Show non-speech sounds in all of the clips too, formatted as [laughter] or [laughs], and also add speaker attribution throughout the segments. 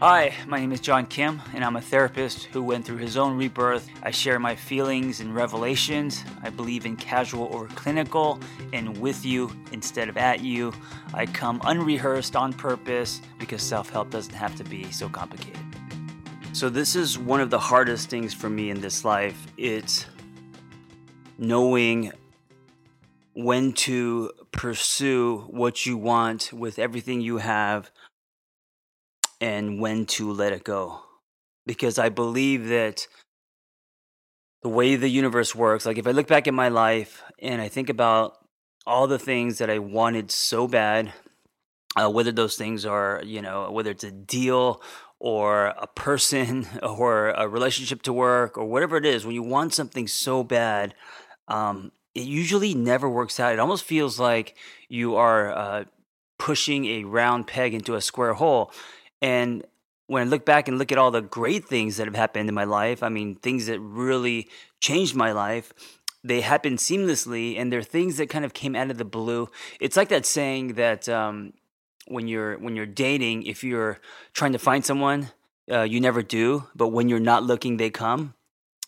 Speaker 1: Hi, my name is John Kim, and I'm a therapist who went through his own rebirth. I share my feelings and revelations. I believe in casual over clinical and with you instead of at you. I come unrehearsed on purpose because self help doesn't have to be so complicated. So, this is one of the hardest things for me in this life. It's knowing when to pursue what you want with everything you have and when to let it go. Because I believe that the way the universe works, like if I look back at my life and I think about all the things that I wanted so bad, uh, whether those things are, you know, whether it's a deal or a person [laughs] or a relationship to work or whatever it is, when you want something so bad, um, it usually never works out. It almost feels like you are uh, pushing a round peg into a square hole. And when I look back and look at all the great things that have happened in my life, I mean, things that really changed my life, they happen seamlessly and they're things that kind of came out of the blue. It's like that saying that um, when you're when you're dating, if you're trying to find someone, uh, you never do, but when you're not looking, they come.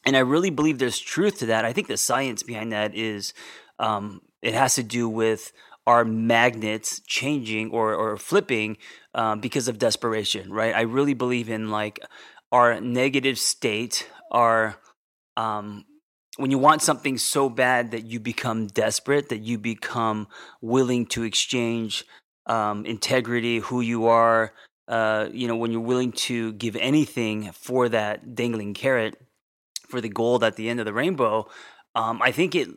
Speaker 1: And I really believe there's truth to that. I think the science behind that is um, it has to do with our magnets changing or, or flipping um, because of desperation, right? I really believe in like our negative state, our um, when you want something so bad that you become desperate, that you become willing to exchange um, integrity, who you are, uh, you know, when you're willing to give anything for that dangling carrot, for the gold at the end of the rainbow, um, I think it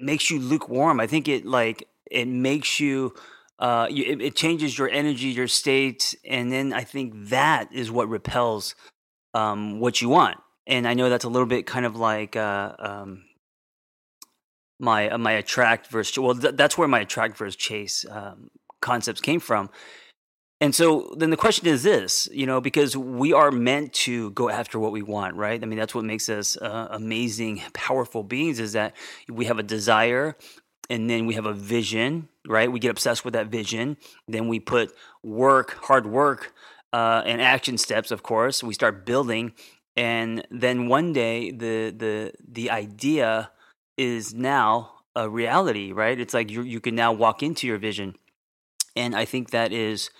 Speaker 1: makes you lukewarm. I think it like it makes you uh, you, it, it, changes your energy, your state, and then I think that is what repels um, what you want. And I know that's a little bit kind of like uh, um, my uh, my attract versus well, th- that's where my attract versus chase um, concepts came from. And so then the question is this, you know, because we are meant to go after what we want, right? I mean, that's what makes us uh, amazing, powerful beings is that we have a desire, and then we have a vision, right? We get obsessed with that vision. Then we put work, hard work, uh, and action steps. Of course, we start building, and then one day the the the idea is now a reality, right? It's like you you can now walk into your vision, and I think that is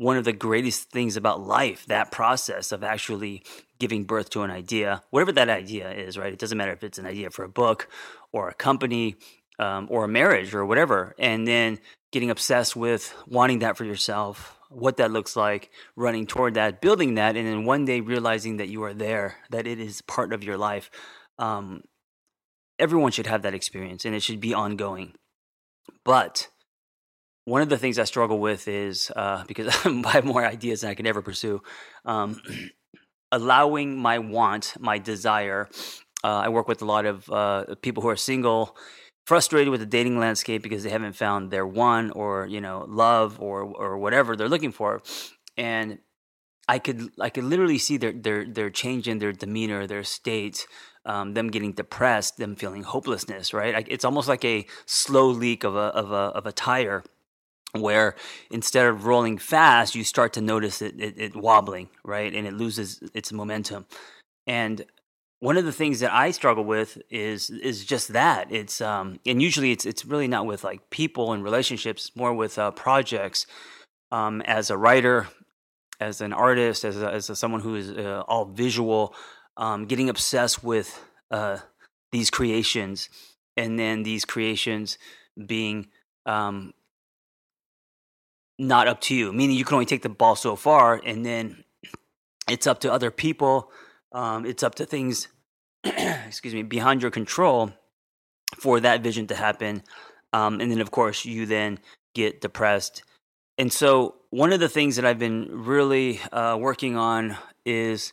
Speaker 1: one of the greatest things about life that process of actually giving birth to an idea whatever that idea is right it doesn't matter if it's an idea for a book or a company um, or a marriage or whatever, and then getting obsessed with wanting that for yourself, what that looks like, running toward that, building that, and then one day realizing that you are there, that it is part of your life. Um, everyone should have that experience, and it should be ongoing. But one of the things I struggle with is uh, because [laughs] I have more ideas than I can ever pursue. Um, [clears throat] allowing my want, my desire. Uh, I work with a lot of uh, people who are single frustrated with the dating landscape because they haven't found their one or you know love or or whatever they're looking for and i could i could literally see their their their change in their demeanor their state um, them getting depressed them feeling hopelessness right it's almost like a slow leak of a of a of a tire where instead of rolling fast you start to notice it, it, it wobbling right? And it loses its momentum. And one of the things that I struggle with is is just that. It's um and usually it's it's really not with like people and relationships more with uh, projects. Um as a writer as an artist as a, as a, someone who is uh, all visual um getting obsessed with uh these creations and then these creations being um not up to you meaning you can only take the ball so far and then it's up to other people um, it's up to things, [clears throat] excuse me, behind your control for that vision to happen. Um, and then, of course, you then get depressed. And so, one of the things that I've been really uh, working on is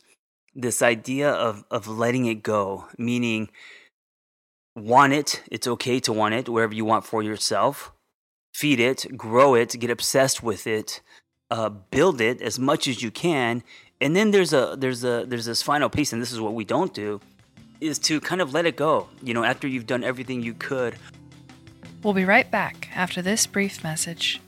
Speaker 1: this idea of of letting it go, meaning want it. It's okay to want it, whatever you want for yourself. Feed it, grow it, get obsessed with it, uh, build it as much as you can, and then there's a there's a there's this final piece and this is what we don't do is to kind of let it go you know after you've done everything you could.
Speaker 2: We'll be right back after this brief message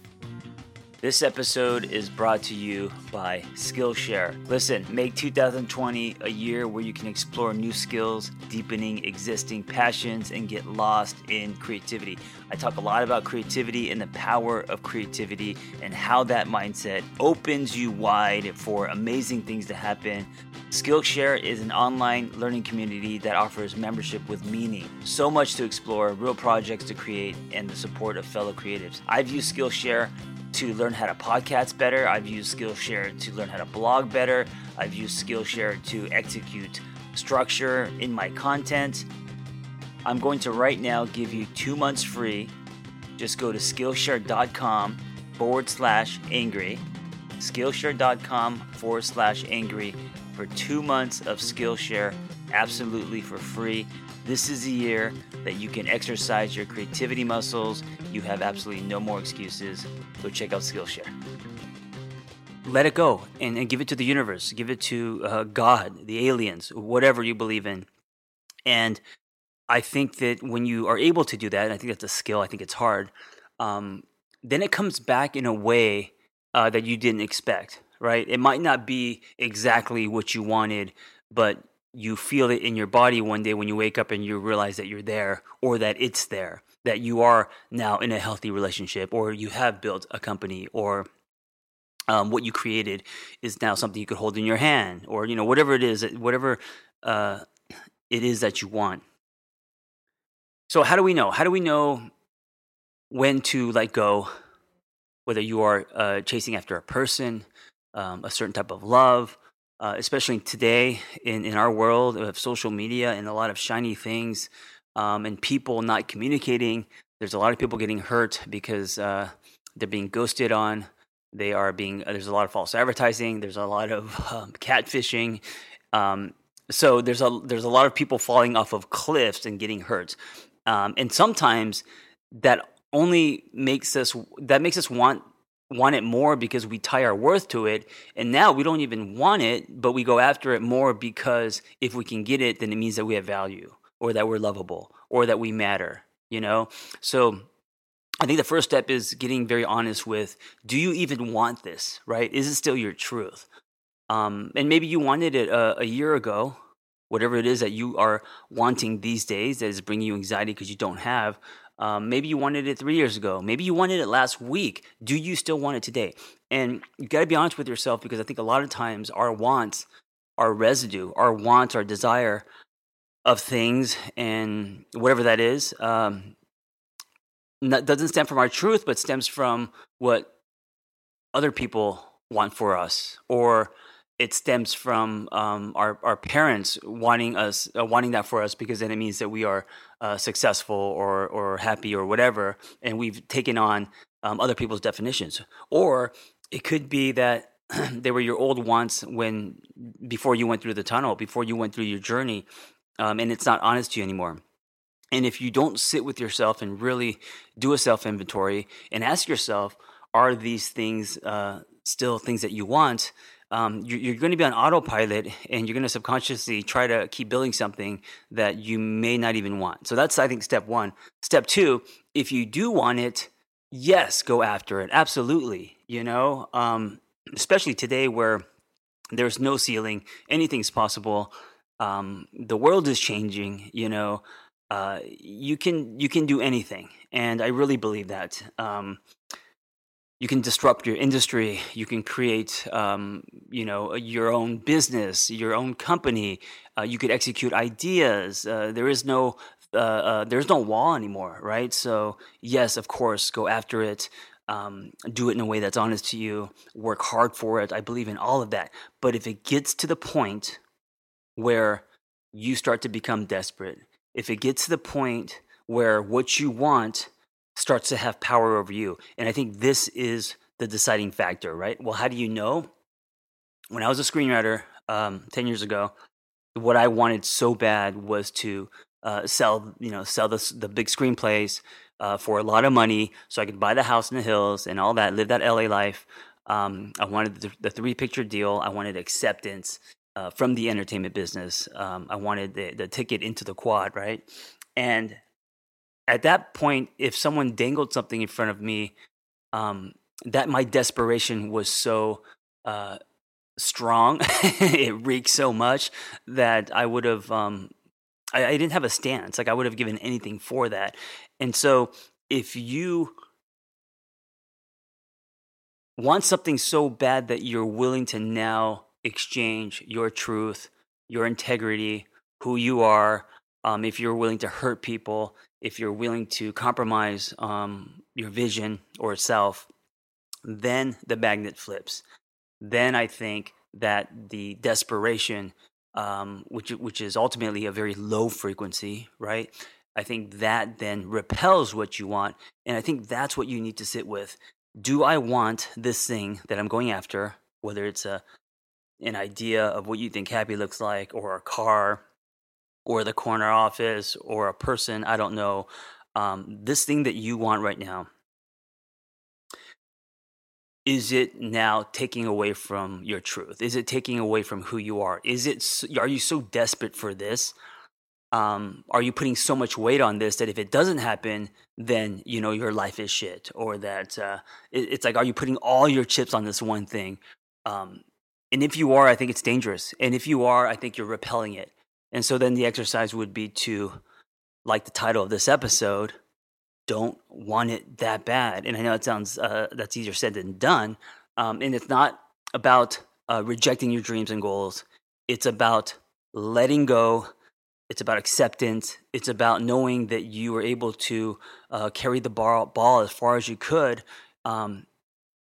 Speaker 1: This episode is brought to you by Skillshare. Listen, make 2020 a year where you can explore new skills, deepening existing passions, and get lost in creativity. I talk a lot about creativity and the power of creativity and how that mindset opens you wide for amazing things to happen. Skillshare is an online learning community that offers membership with meaning. So much to explore, real projects to create, and the support of fellow creatives. I've used Skillshare to learn how to podcast better. I've used Skillshare to learn how to blog better. I've used Skillshare to execute structure in my content. I'm going to right now give you two months free. Just go to Skillshare.com forward slash angry. Skillshare.com forward slash angry for two months of Skillshare absolutely for free. This is the year that you can exercise your creativity muscles. You have absolutely no more excuses. Go check out Skillshare. Let it go and, and give it to the universe. Give it to uh, God, the aliens, whatever you believe in. And I think that when you are able to do that, and I think that's a skill, I think it's hard, um, then it comes back in a way uh, that you didn't expect, right? It might not be exactly what you wanted, but you feel it in your body one day when you wake up and you realize that you're there or that it's there, that you are now in a healthy relationship or you have built a company or um, what you created is now something you could hold in your hand or, you know, whatever it is, whatever uh, it is that you want. So, how do we know? How do we know when to let go? Whether you are uh, chasing after a person, um, a certain type of love, uh, especially today in, in our world of social media and a lot of shiny things um, and people not communicating. There's a lot of people getting hurt because uh, they're being ghosted on. They are being, uh, there's a lot of false advertising. There's a lot of [laughs] um, catfishing. Um, so there's a, there's a lot of people falling off of cliffs and getting hurt. Um, and sometimes that only makes us, that makes us want want it more because we tie our worth to it. And now we don't even want it, but we go after it more because if we can get it, then it means that we have value or that we're lovable or that we matter, you know? So I think the first step is getting very honest with do you even want this, right? Is it still your truth? Um, and maybe you wanted it a, a year ago, whatever it is that you are wanting these days that is bringing you anxiety because you don't have. Um, maybe you wanted it three years ago. Maybe you wanted it last week. Do you still want it today? And you got to be honest with yourself because I think a lot of times our wants, our residue, our wants, our desire of things, and whatever that is, um, doesn't stem from our truth, but stems from what other people want for us or it stems from um, our our parents wanting us uh, wanting that for us because then it means that we are uh, successful or or happy or whatever, and we've taken on um, other people's definitions. Or it could be that [clears throat] they were your old wants when before you went through the tunnel, before you went through your journey, um, and it's not honest to you anymore. And if you don't sit with yourself and really do a self inventory and ask yourself, are these things uh, still things that you want? Um, you're, you're, going to be on autopilot and you're going to subconsciously try to keep building something that you may not even want. So that's, I think, step one. Step two, if you do want it, yes, go after it. Absolutely. You know, um, especially today where there's no ceiling, anything's possible. Um, the world is changing, you know. Uh, you can you can do anything, and I really believe that. Um, you can disrupt your industry. You can create um, you know your own business your own company. Uh, you could execute ideas. Uh, there is no uh, uh there's no wall anymore right? So yes of course go after it. Um, do it in a way that's honest to you. Work hard for it. I believe in all of that. But if it gets to the point where you start to become desperate if it gets to the point where what you want starts to have power over you. And I think this is the deciding factor, right? Well, how do you know? When I was a screenwriter um, 10 years ago, what I wanted so bad was to uh, sell, you know, sell the, the big screenplays uh, for a lot of money so I could buy the house in the hills and all that, live that LA life. Um, I wanted the, the, three picture deal. I wanted acceptance uh, from the entertainment business. Um, I wanted the, the ticket into the quad, right? And at that point, if someone dangled something in front of me, um, that my desperation was so uh, strong, [laughs] it reeked so much that I would have, um, I, I didn't have a stance. Like I would have given anything for that. And so if you want something so bad that you're willing to now exchange your truth, your integrity, who you are, um, if you're willing to hurt people, if you're willing to compromise um, your vision or self, then the magnet flips. Then I think that the desperation, um, which which is ultimately a very low frequency, right? I think that then repels what you want, and I think that's what you need to sit with. Do I want this thing that I'm going after, whether it's a an idea of what you think happy looks like, or a car, or the corner office, or a person, I don't know. Um, this thing that you want right now, is it now taking away from your truth? Is it taking away from who you are? Is it are you so desperate for this? Um, are you putting so much weight on this that if it doesn't happen, then you know your life is shit, or that uh, it, it's like are you putting all your chips on this one thing? Um, and if you are, I think it's dangerous. And if you are, I think you're repelling it. And so then the exercise would be to, like the title of this episode, don't want it that bad. And I know it sounds uh, that's easier said than done. Um, and it's not about uh, rejecting your dreams and goals. It's about letting go. It's about acceptance. It's about knowing that you were able to uh, carry the ball, ball as far as you could, um,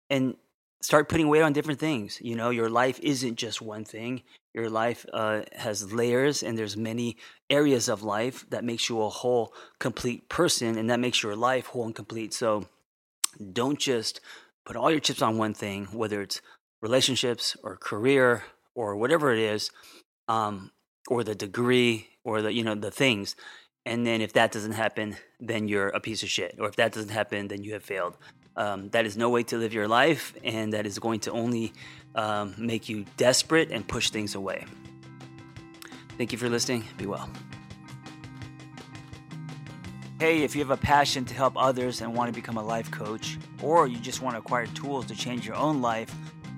Speaker 1: and start putting weight on different things. You know, your life isn't just one thing. Your life uh, has layers, and there's many areas of life that makes you a whole, complete person, and that makes your life whole and complete. So, don't just put all your chips on one thing, whether it's relationships or career or whatever it is, um, or the degree or the you know the things. And then if that doesn't happen, then you're a piece of shit. Or if that doesn't happen, then you have failed. Um, that is no way to live your life, and that is going to only um, make you desperate and push things away. Thank you for listening. Be well. Hey, if you have a passion to help others and want to become a life coach, or you just want to acquire tools to change your own life,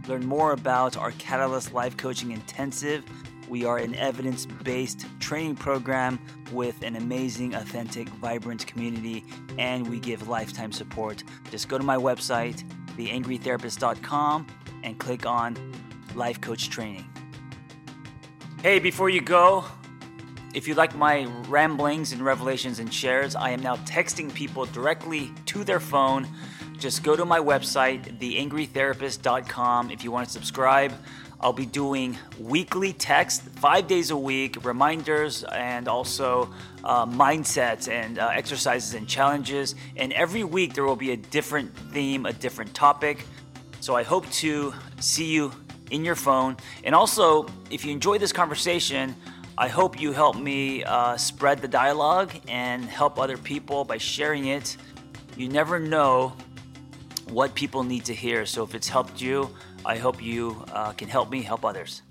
Speaker 1: learn more about our Catalyst Life Coaching Intensive we are an evidence based training program with an amazing, authentic, vibrant community, and we give lifetime support. Just go to my website, theangrytherapist.com, and click on Life Coach Training. Hey, before you go, if you like my ramblings and revelations and shares, I am now texting people directly to their phone. Just go to my website, theangrytherapist.com, if you want to subscribe. I'll be doing weekly text, five days a week, reminders, and also uh, mindsets and uh, exercises and challenges. And every week there will be a different theme, a different topic. So I hope to see you in your phone. And also, if you enjoy this conversation, I hope you help me uh, spread the dialogue and help other people by sharing it. You never know what people need to hear. So if it's helped you, I hope you uh, can help me help others.